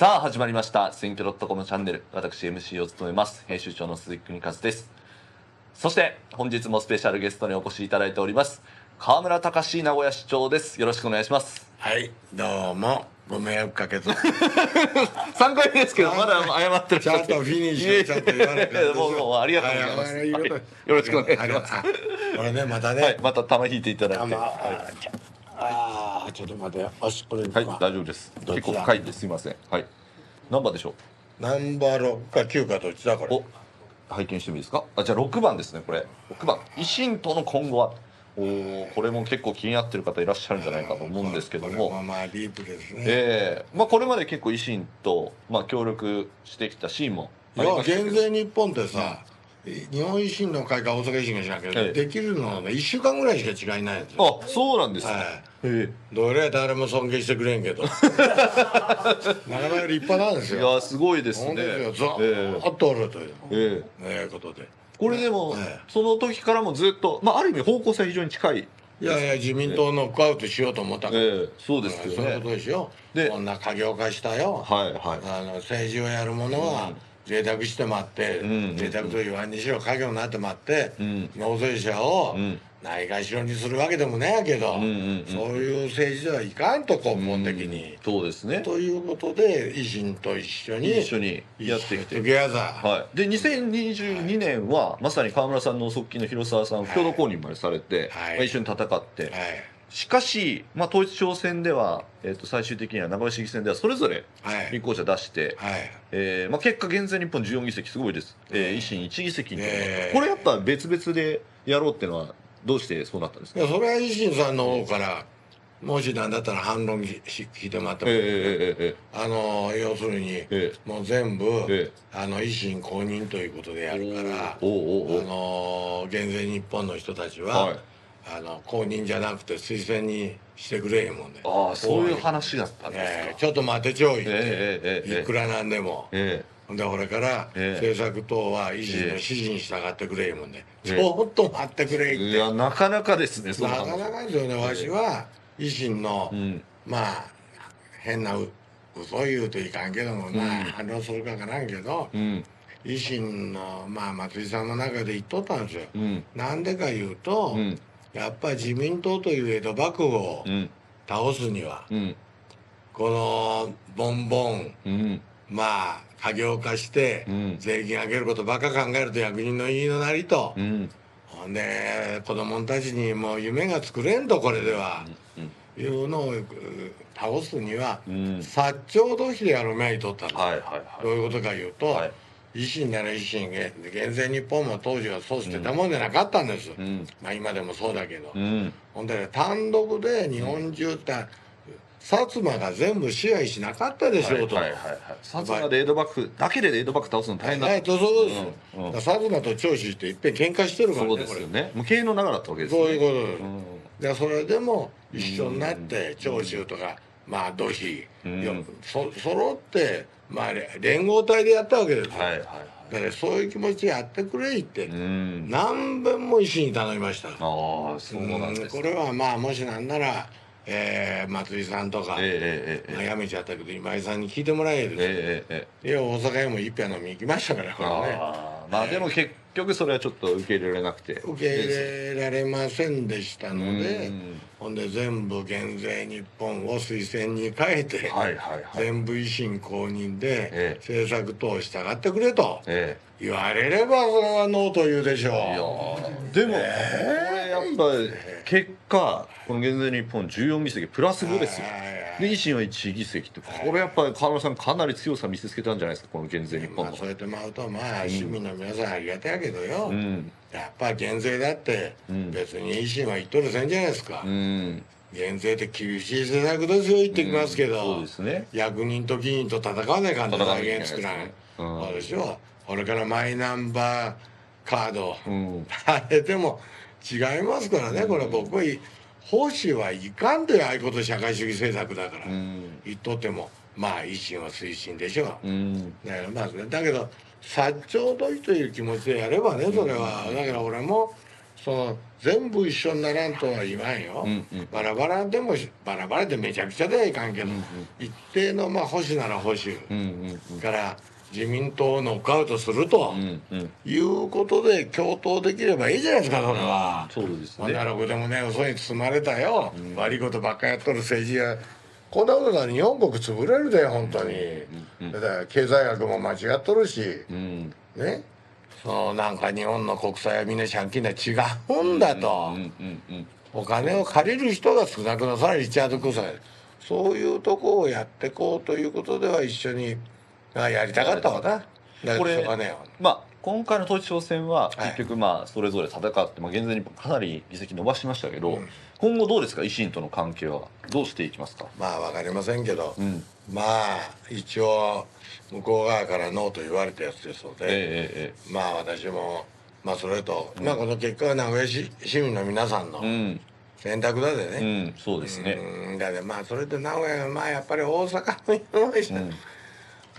さあ始まりました。選挙 .com チャンネル。私 MC を務めます。編集長の鈴木邦和です。そして本日もスペシャルゲストにお越しいただいております。河村隆名古屋市長です。よろしくお願いします。はい。どうも。ご迷惑かけと3 回目ですけどまだ謝ってるちゃんとフィニッシュをちゃんと言わな もうもうありがとうございます、はいはい。よろしくお願いします。あこれねまたね、はいまた玉引いていただいて。あまあはあーちょっと待って。よよしこれい、はい、大丈夫です。結構深いです。すいません。はい。何番でしょナンバー6か9かどっちだこれ？うお拝見してもいいですか？あじゃあ6番ですねこれ。6番。維新との今後はおー。これも結構気になってる方いらっしゃるんじゃないかと思うんですけども。まあまあディープですね、ええ。まあこれまで結構維新と、まあ、協力してきたシーンもあいや減税日本ってさ、日本維新の会か大阪維新か知らんけど、ええ。できるのはね1週間ぐらいしか違いないんですよ。あそうなんですね、はいえどれ誰も尊敬してくれんけど。なかなか立派なんですよ。えいやすごいです本ね当ですよ。ずえーっとおるという、ええ。ことで。これでも、ええ。その時からもずっと、まあ、ある意味方向性は非常に近い。いやいや自民党ノックアウトしようと思ったから、ええ。そうですよそういうねことでしょでこんな過業化したよ、はいはい。あの政治をやる者は贅沢して待って、ん贅沢と言わんにしろ家業になって待って、ん。納税者をんないがしろにするわけでもねえけど、んうんうんそういう政治ではいかんと根本的に、そうですね。ということで維新と一緒に一緒にやってきて。はい、で2022年はまさに川村さんの側近の広沢さん共同公認までされて、はい。まあ、一緒に戦って、はい。しかし、まあ、統一地方選では、えー、と最終的には名古屋市議選ではそれぞれはい。立候補者出して、はい。えーまあ、結果減税日本14議席すごいです、えー維新1議席にこれやっぱ別々でやろうっていうのはどうしてそうなったんですか？いやそれは維新さんの方からもしなんだったら反論し聞いてもらってもえいいええええあの要するに、ええ。もう全部、ええ。あの維新公認ということでやるからあの減税日本の人たちは、はい。あの公認じゃなくて推薦にしてくれへんもんで、ああそういう話だったんですか、ええちょっと待ってちょいって、ええええええ。いくらなんでも、えほんでこれから、ええ。政策等は維新の指示に従ってくれへんもんで、えちょっと待ってくれえって、いやなかなかですねなかなかですよねわしは。維新の、ん。まあ変なう嘘言うといかんけども、まあ反論するかわからんけど、うん。維新の、まあ、松井さんの中で言っとったんですよ。うん。なんでか言うと、うん。やっぱり自民党という江戸幕府をうん。倒すには、うん。このボンボンうん。まあ過業化して、うん。税金上げることばっか考えると役人の言いのなりと、うん。ほんで子供たちにもう夢が作れんとこれでは、いうのをう倒すには、うん。薩長同士でやる前にとったはいはいはい。どういうことか言うと、はい。維新なら維新げ減税日本も当時はそうしてたもんじゃなかったんです、うん。まあ今でもそうだけど、うん。ほんでね単独で日本中って、薩摩が全部支配しなかったでしょうと、はいはいはい薩摩で江戸幕府だけで江戸幕府倒すの大変だはい、そうそうです、う。んうん。薩摩と長州っていっぺん喧嘩してるからそうねこれですよね。無形の流れだったわけですそうねいうことです、うん。でそれでも一緒になって長州とか、まあ土肥、うん。よそ揃って、まあ、れ連合体でやったわけですよ、はいはいはい。だからそういう気持ちでやってくれいって、うん。何遍も医師に頼みました。ああそうなんですこれはまあもしなんなら、えー松井さんとか、ええええええ。まあ、辞めちゃったけど今井さんに聞いてもらえるええええいや大阪へも一杯飲み行きましたからこれね。まあでも結局それはちょっと受け入れられなくて。受け入れられませんでしたのでうん。ほんで全部減税日本を推薦に変えて、はいはいはい。全部維新公認でええ。政策等を従ってくれとえ言われればそれはノーと言うでしょう。えいやーでもこれやっぱり結果この減税日本14議席プラス5ですよ。で維新は1議席ってこれやっぱり河村さんかなり強さ見せつけたんじゃないですかこの減税日本のまあそうやってまうとまあ市民の皆さんありがたいけどよ、うん。やっぱ減税だってん。別に維新は言っとるせんじゃないですか、うん。減税って厳しい政策ですよ言ってきますけど、そうですね。役人と議員と戦わないかんと戦わな財きゃいけないですね。源作らん、うん。そうでしょ。これからマイナンバーカード、うん。あれでも違いますからねこれ僕はい奉仕はいかんというああいうこと社会主義政策だから、うん。言っとってもまあ維新は推進でしょう、うん。だからまあだけど薩長同士という気持ちでやればねそれは、だから俺もその全部一緒にならんとは言わんよ、うんうん。バラバラでもしバラバラでめちゃくちゃではいかんけど、一定のまあ保守なら保守、うんうん。から自民党をノックアウトするということで共闘できればいいじゃないですかそれは。そうですね。ログでもね嘘に包まれたよ、悪いことばっかやっとる政治やこんなことなら日本国潰れるで本当に、だから経済学も間違っとるし、うん。ね。そのなんか日本の国債はみんな借金で違うんだと、お金を借りる人が少なくなさらにリチャード・クーサーそういうとこをやってこうということでは一緒にあやりたかったわな。ねまあ今回の統一地方選ははい。結局まあそれぞれ戦って、まあ、現在にかなり議席伸ばしましたけど、うん。今後どうですか？維新との関係は。どうしていきますか？まあ分かりませんけど、うん。まあ一応向こう側からノーと言われたやつですので、ええまあ私もまあそれと、まあこの結果は名古屋市市民の皆さんの選択だでうね、んそうですね。うん。だってまあそれで名古屋がまあやっぱり大阪のようにした、うん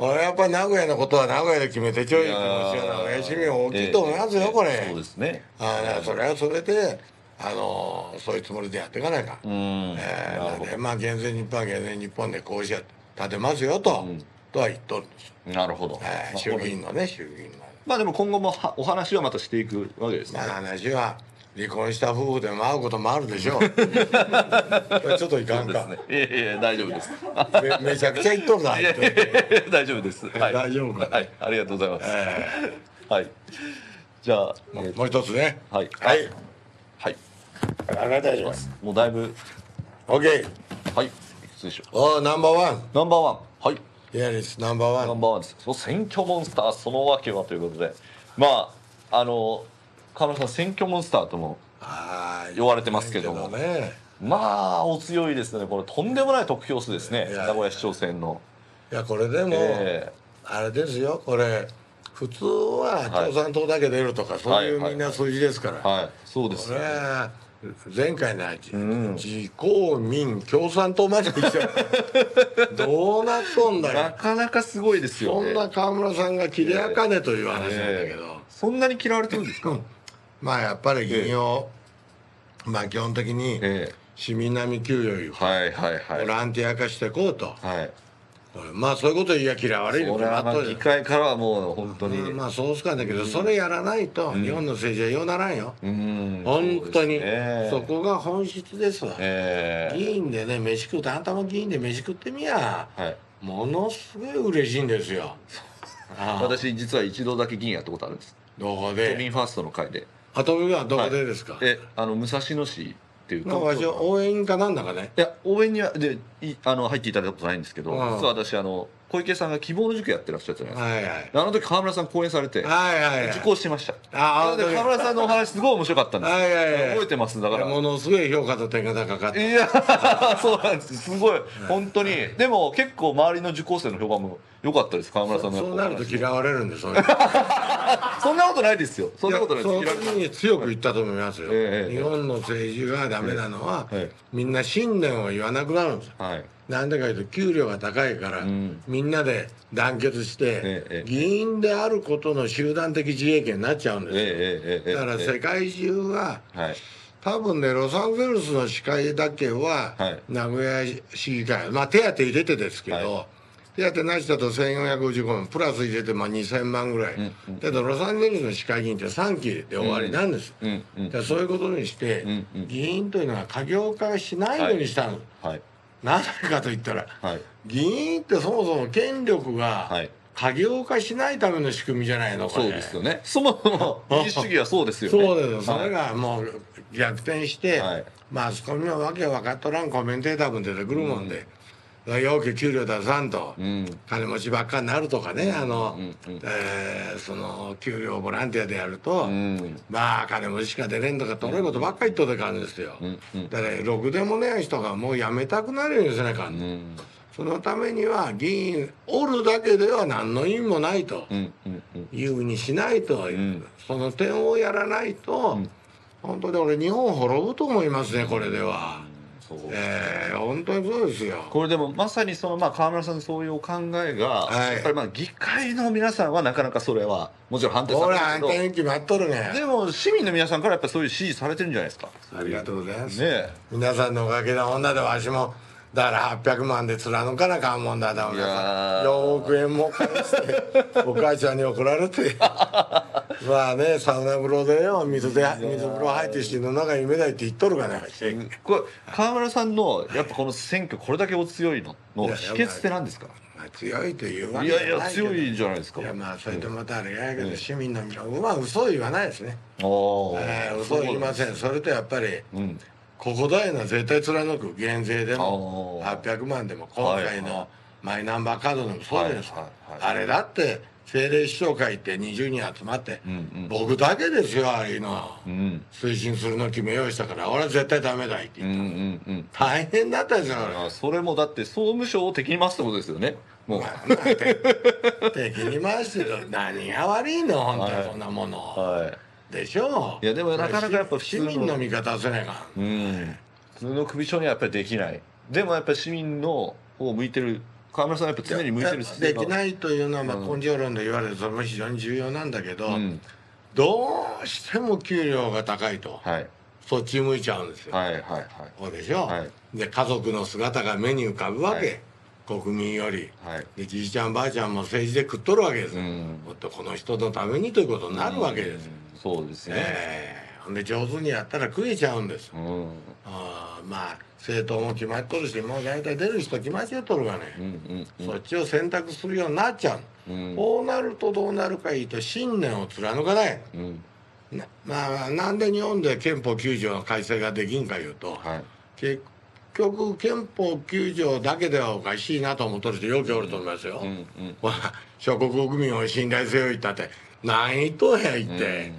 俺やっぱ名古屋のことは名古屋で決めてちょい気持ちが名古屋市民は大きいと思いますよ、ええこれ、そうですね。ああだからそれはそれであのそういうつもりでやっていかないか、うん。えーなんでまあ減税日本は減税日本でこうしや立てますよと、うん。とは言っとるんです、どなるほど、えーまあ衆議院のね衆議院の。まあでも今後もはお話はまたしていくわけですね、まあ話は離婚した夫婦でも会うこともあるでしょう。ちょっといかんか、ね。いやいや大丈夫です。めめちゃくちゃ言っとるないやいやいや大丈夫です、はい、大丈夫か。なはいありがとうございます、えはい。じゃあ、もう一つね。はい。はい。はい。お願いいたします。もうだいぶ。OK はい。いくつでしょうおナンバーワンナンバーワンはい。イエリスナンバーワンナンバーワンです。そう選挙モンスターそのわけはということで。まああの川野さん選挙モンスターともはい。呼ばれてますけども。ね。まあお強いですね。これとんでもない得票数ですね。いや名古屋市長選の。いやこれでも、えあれですよ。これ普通は共産党だけ出るとか、そういうはいみんな数字ですから、はい。そうですこれは前回の自,、ん。自公民共産党まで来ちゃう。どうなっとんだなよかなかすごいですよね。そんな河村さんが切れあかねという話なんだけど、ええ。そんなに嫌われてるんですか、まあやっぱり議員を、まあ基本的にえ市民並み給与いうえはいはいはい。ボランティア化していこうと、はい。まあそういうこと言いや嫌われるそれはまあ議会からはもう本当に。まあまあそうすかんだけど、それやらないと日本の政治はようならんよ、うん。本当に。そね。そこが本質ですわ、ええ。議員でね飯食うとあんたも議員で飯食ってみや。はい。ものすごい嬉しいんですよ私実は一度だけ議員やったことあるんですどこ都で民ファーストの会であとはどこでですか、えあの武蔵野市っていうなんか私応援かなんだかね。いや応援にはでいあの入っていただいたことないんですけど、うん。実は私あの小池さんが希望の塾やってらっしゃったじゃないですか、はいはい。あの時川村さん講演されて、はいはいはい。受講してました。ああなので川村さんのお話すごい面白かったんです、はいはいはい。覚えてます？だから。ものすごい評価と点が高かった。いや そうなんです。すごい。本当に。でも結構周りの受講生の評判も良かったです。川村さんの。そうなると嫌われるんですそういう そんなことないですよ。そんなことないです。に強く言ったと思いますよ、ええ日本の政治がダメなのは、ええみんな信念を言わなくなるんですよ。はい。なんでかいうと給料が高いから、ん。みんなで団結して、議員であることの集団的自衛権になっちゃうんですよ、だから世界中ははい。多分ねロサンゼルスの司会だけは、はい。名古屋市議会まあ手当入れてですけど、は手当なしだと1455万プラス入れてまあ2000万ぐらい、んうん。だけどロサンゼルスの市会議員って3期で終わりなんです、うんうんそういうことにして、うんうん。議員というのは過業化しないようにしたの、はいなぜかと言ったらはい。議員ってそもそも権力がはい。過業化しないための仕組みじゃないのこれ。そうですよね。そもそも民主主義はそうですよね。そうですそれがもう逆転して、はい。まあそこにはわけ分かっとらんコメンテーターも出てくるもんで、要求給料出さんと、うん。金持ちばっかになるとかねあの、うんうん。えーその給料ボランティアでやると、うん。まあ金持ちしか出れんとか取れることばっかり言っとでかんですよ、だからろくでもねえ人がもう辞めたくなるようにせなあかん、うん。そのためには議員おるだけでは何の意味もないと。いうふうにしないと、ん。その点をやらないと、本当に俺日本滅ぶと思いますねこれでは。えー、本当にそうですよ。これでもまさにそのまあ川村さんのそういうお考えが、はい。やっぱりまあ議会の皆さんはなかなかそれはもちろん反対さほれてるけらあんたに決まっとるね。どでも市民の皆さんからやっぱりそういう支持されてるんじゃないですか。ありがとうございます、ねえ。皆さんのおかげで女でわしもだから800万で貫かなあかんもんだと思いいやますー4億円も返してお母ちゃんに怒られてまあねサウナ風呂でよ水で水風呂入って死ぬのが夢だいって言っとるがね。これ川村さんのやっぱこの選挙これだけお強いのの秘訣って何ですか？まあ強いというわいけじゃないやいや強いじゃないですか。いやまあそれとまたあれやけど、市民の皆まあ嘘を言わないですね、おえー、嘘を言いません。それとやっぱりうん。ここだよな絶対貫く減税でもあ800万でも今回のマイナンバーカードでもそうです、はいはいはい。あれだって政令市長会って20人集まって、うんうん。僕だけですよああいうの。うん。推進するの決めようしたから俺は絶対ダメだいってうんう言った、んうん大変だったですよ俺。あそれもだって総務省を敵に回すってことですよね。もう。まあ 敵に回してる何が悪いの本当はい。にそんなもの、はでしょいやでもなかなかやっぱ普市民の味方せないかん。いうん。普通の首長にはやっぱりできない。でもやっぱり市民の方を向いてる川村さんはやっぱ常に向いてるできないというのは、まあ、うん。根性論で言われるそれも非常に重要なんだけど、うん。どうしても給料が高いとはい。そっち向いちゃうんですよ、はいはいはい。そうでしょ、はい。で家族の姿が目に浮かぶわけ、国民より。はい。でじいちゃんばあちゃんも政治で食っとるわけです、うん。もっとこの人のためにということになるわけです、うん。そうですね。ええ。ほんで上手にやったら食えちゃうんです、うん。ああまあ政党も決まっとるしもう大体出る人決まっちゃっとるがね、うんうんそっちを選択するようになっちゃう、うん。こうなるとどうなるかいいと信念を貫かないうん。なまあなんで日本で憲法9条の改正ができんかいうと、はい。結局憲法9条だけではおかしいなと思っとる人よくおると思いますよ、うんうん。ほら諸国国民を信頼せよ言ったって何言っとんや言って、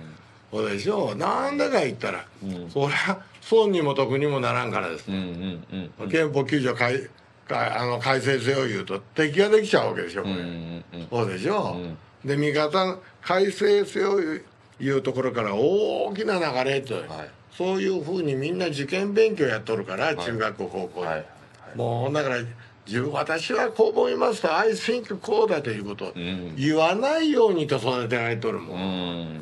そうでしょう。なんだか言ったら、うん。そりゃ損にも得にもならんからです、憲法9条改改あの改正せよ言うと敵ができちゃうわけでしょこれ、そうでしょ、うん。で味方改正せよいうところから大きな流れと、はい。そういうふうにみんな受験勉強やっとるから、中学校高校で、はい。もうだから自分私はこう思いますと「I think こうだ」ということ。をうん。言わないようにと育てられとるもん、う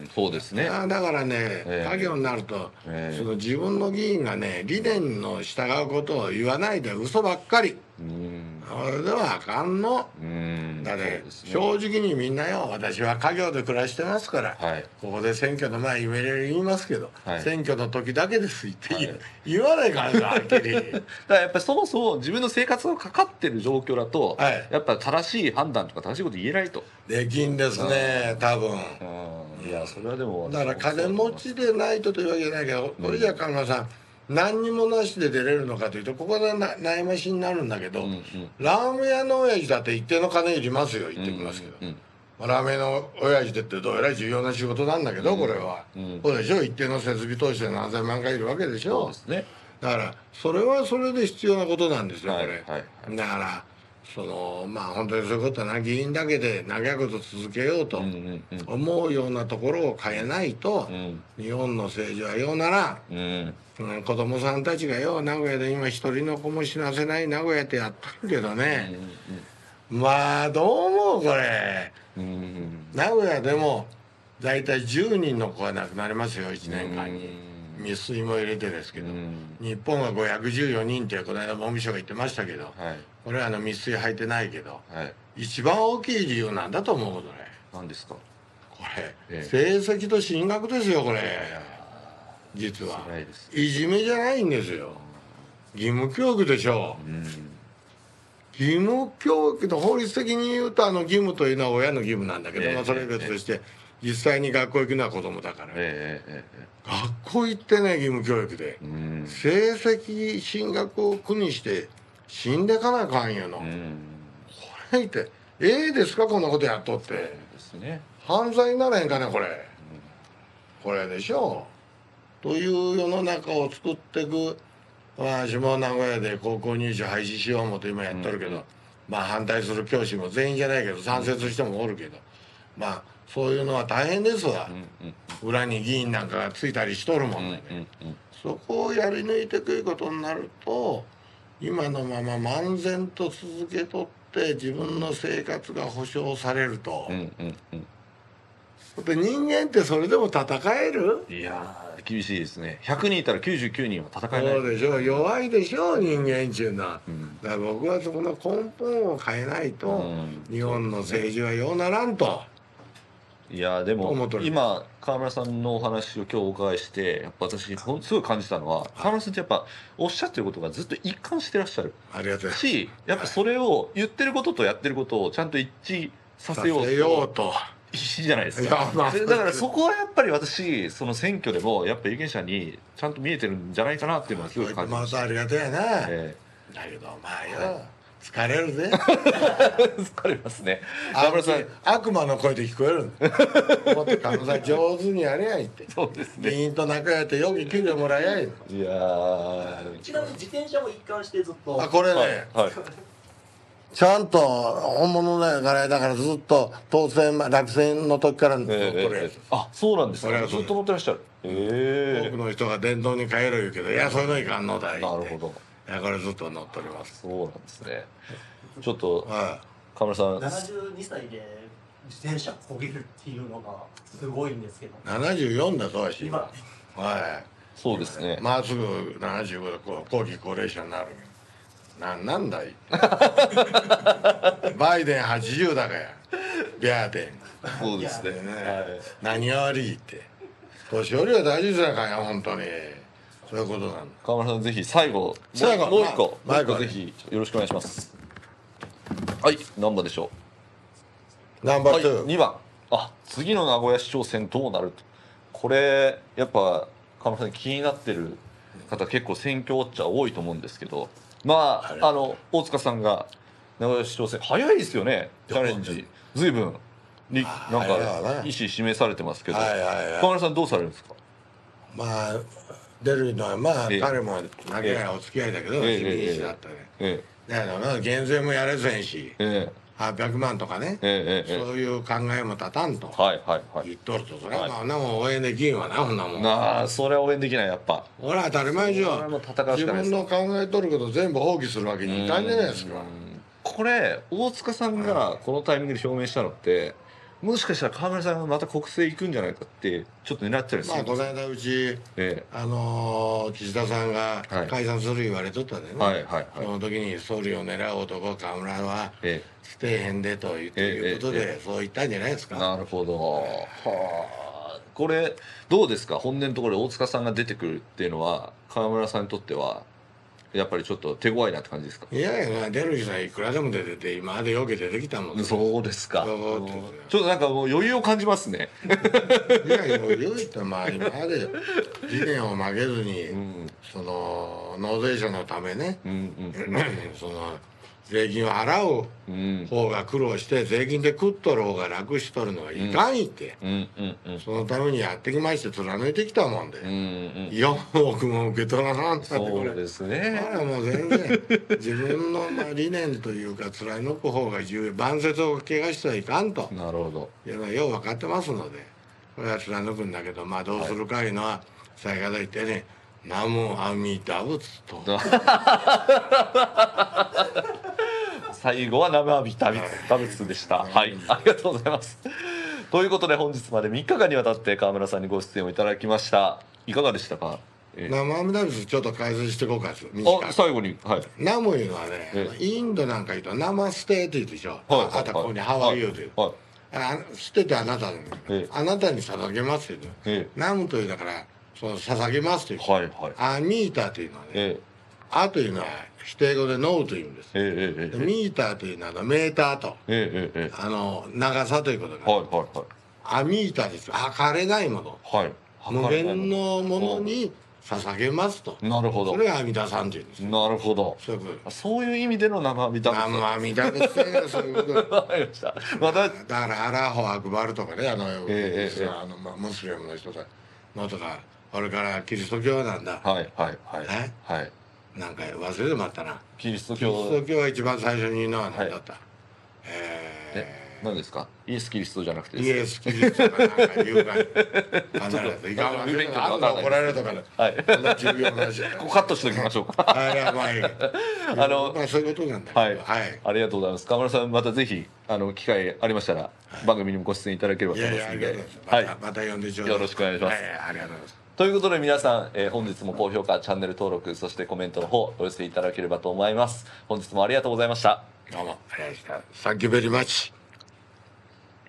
ん。そうですね。あだからね、ええ。家業になると、ええ。その自分の議員がね理念の従うことを言わないで嘘ばっかり。うんそれではあかんの。だってね。正直にみんなよ私は家業で暮らしてますから、はい。ここで選挙の前言言いますけど、はい。選挙の時だけですって言,、はい。言わないからさはっきり。だからやっぱりそもそも自分の生活がかかってる状況だと、はい。やっぱ正しい判断とか正しいこと言えないと、できんですね多分。うん、いやそれはでもだから金持ちでないとというわけじゃないけどこれじゃ神野さん何にもなしで出れるのかというとここでな悩ましになるんだけど、うんうん。ラーメン屋の親父だって一定の金いりますよ言ってきますけど、うんうんまあラーメンの親父ってどうやら重要な仕事なんだけど、これは、うん。そうでしょ一定の設備投資で何千万回いるわけでしょ。そうですね。だからそれはそれで必要なことなんですよ、はいこれ、はい。だからそのまあ本当にそういうことはな議員だけで長いこと続けようと思うようなところを変えないと、うん。日本の政治はようならうん。うん子供さんたちがよ名古屋で今一人の子も死なせない名古屋ってやってるけどね、まあどう思うこれ。名古屋でも大体10人の子が亡くなりますよ1年間に。うん未遂も入れてですけど、うん。日本は514人ってこの間文部省が言ってましたけどはい。これはあの未遂入ってないけどはい。一番大きい理由なんだと思うこれ何ですか？これ、ええ。成績と進学ですよこれ。実は。辛いじめじゃないんですよ。義務教育でしょ。うん。義務教育の法律的に言うとあの義務というのは親の義務なんだけど、ええ。まあ、それは別として実際に学校行くのは子供だから、ええ学校行ってね義務教育で。えうん。成績進学を苦にして死んでかなあかんよの、こうん。れ言ってええですかこんなことやっとって。ね。犯罪にならへんかねこれ、これでしょ。うという世の中を作っていく私も名古屋で高校入試廃止しようもと今やっとるけど、まあ反対する教師も全員じゃないけど賛成する人もおるけど。まあそういうのは大変ですわ。う、んうん裏に議員なんかがついたりしとるもんね、うんうんうん。そこをやり抜いていくことになると今のまま漫然と続けとって自分の生活が保障されると、うんうんうん。で人間ってそれでも戦える？いやー厳しいですね。100人いたら99人は戦えない。そうでしょ。う弱いでしょう人間っていうのは、ん。だから僕はそこの根本を変えないと、うん。日本の政治はようならんと、いやーでも思っとる。今川村さんのお話を今日お伺いしてやっぱ私ほんすごい感じたのは川村さんってやっぱおっしゃってることがずっと一貫してらっしゃるありがとうございます。しやっぱそれを言ってることとやってることをちゃんと一致させようさせようと。と必死じゃないですいやかまあでだからそこはやっぱり私その選挙でもやっぱ有権者にちゃんと見えてるんじゃないかなっていうのはすごい感じまし。たまたありがたいな、えだけどまあよ、疲れるぜ。え 疲れますね。川村さん。悪魔の声で聞こえるもっと神田さん上手にやれやいって。そうですね。議員と仲良いてよく給料もらえやいいやー。ちなみに自転車も一貫してずっと。あこれね、はいはい。ちゃんと本物だからだからずっと当選落選の時から乗っとええるやつ。ええあそうなんですか。ずっと乗ってらっしゃる。え多くの人が電動に帰る言うけどいやそういうのいかんのだいえなるほどいやこれずっと乗っております。そうなんですね。ちょっとは川村さん。72歳で自転車こげるっていうのがすごいんですけど。い74だそうし今。はそうですね。いまあすぐ75でこう後期高齢者になる。なんなんだい？バイデン80だからビャーデそうですね。ン、ね。はい。何が悪いって。年寄りは大事だからよ本当にそういうことなんだ。川村さんぜひ最後最後もう一個まもう一個ぜひよろしくお願いします。はい何番でしょナンバーうはい2、2番。あ次の名古屋市長選どうなると。これやっぱ川村さん気になってる方結構選挙ウォッチャー多いと思うんですけど。まああの大塚さんが名古屋市長選早いですよね。チャレンジ。随分にあなんか意思示されてますけど。はいはいはい。川村さんどうされるんですか？まあ出るのはまあええ。彼も長いお付き合いだけどええ。市民士だったね。えだけどな減税もやれせんしええ。800万とかねえええええそういう考えも立たんと。えはいはいはい。言っとるとそれはまあなもん応援できんわなほんなもん。なあそれは応援できないやっぱ。俺は当たり前じゃそれはもう戦うし自かないです。分の考えとること全部放棄するわけにいかんじゃないですか。これ大塚さんがこのタイミングで表明したのってもしかしたら川村さんがまた国政行くんじゃないかってちょっと狙ってるんですまあこの間うちえあのー岸田さんがはい解散する言われとったでね、はい。はい。はい。その時に総理を狙う男河村はえ捨てへんでというということええ。でそう言ったんじゃないですえか。なるほど。はあ。これどうですか？本音のところで大塚さんが出てくるっていうのは川村さんにとってはやっぱりちょっと手強いなって感じですか？いやいや出る人はいくらでも出てて今までよけ出てきたもん。そうですか。ちょっとなんかもう余裕を感じますね。いやいや言うとまあ今まで理念を曲げずに、うん。その納税者のためね、うんうん。その税金を払ううん。方が苦労して税金で食っとる方が楽しとるのがいかんいって、そのためにやってきまして貫いてきたもんで、うんうん4億も受け取らなんだってこれですね。あらもう全然。自分のまあ理念というか貫く方が重要。万節を怪我してはいかんと。なるほど。いうのはよう分かってますので。これは貫くんだけどまあどうするかいうのは先ほど言ってね「南無阿弥陀仏」と。最後は生阿弥陀仏でした。はい、ありがとうございます。ということで本日まで3日間にわたって川村さんにご出演をいただきました。いかがでしたか？えー。生阿弥陀仏ちょっと解説していこうか短あ、く。最後に、はい。ナムいうのはねえインドなんか言うと「ナマステ」って言うでしょ、はい。あとここに「ハワイユー」とい。う、はい。あ捨ててあなたに、ええ。あなたに捧げますって言うえ。ナムというだからその捧げますという、はいはい。アミーターというのはね、えアというのは否定語でノーというんです、ー、えー、えー、え。ミーターというのはメーターとあの長さということで、ー、はいはいはい。アミーターです測れないもの。はい。無限のものに捧げますと。なるほど。それが阿弥陀さんというんですなるほど。そういう意味での生阿弥陀仏。あもう阿弥陀仏ねそういうこと わかりました。また、だからアラホアクバルとかねあの、ええあのまあ、ムスリムの人たち。のとかこれからキリスト教なんだ。はいはいはい。えはい。なんか忘れてまったな。キリストキリス教ト教は一番最初に言うのははい何だった、え何ですか？イエス・キリストじゃなくて。イエス・キリストがなんか言うから。必ずいかんわあんなわかんない 怒られるとかね。はい。こんな重要な話ここカットしておきましょうか。あれはまあいい。あのまあそういうことなんだけど。はい、はい。ありがとうございます。川村さんまたぜひあの機会ありましたら、番組にもご出演いただければといやい思いますので。やありがとうございます。はい。またまた呼んでちょうだい。よろしくお願いします。はいありがとうございますということで皆さん、えー本日も高評価チャンネル登録そしてコメントの方お寄せいただければと思います。本日もありがとうございました。どうもありがとうございました。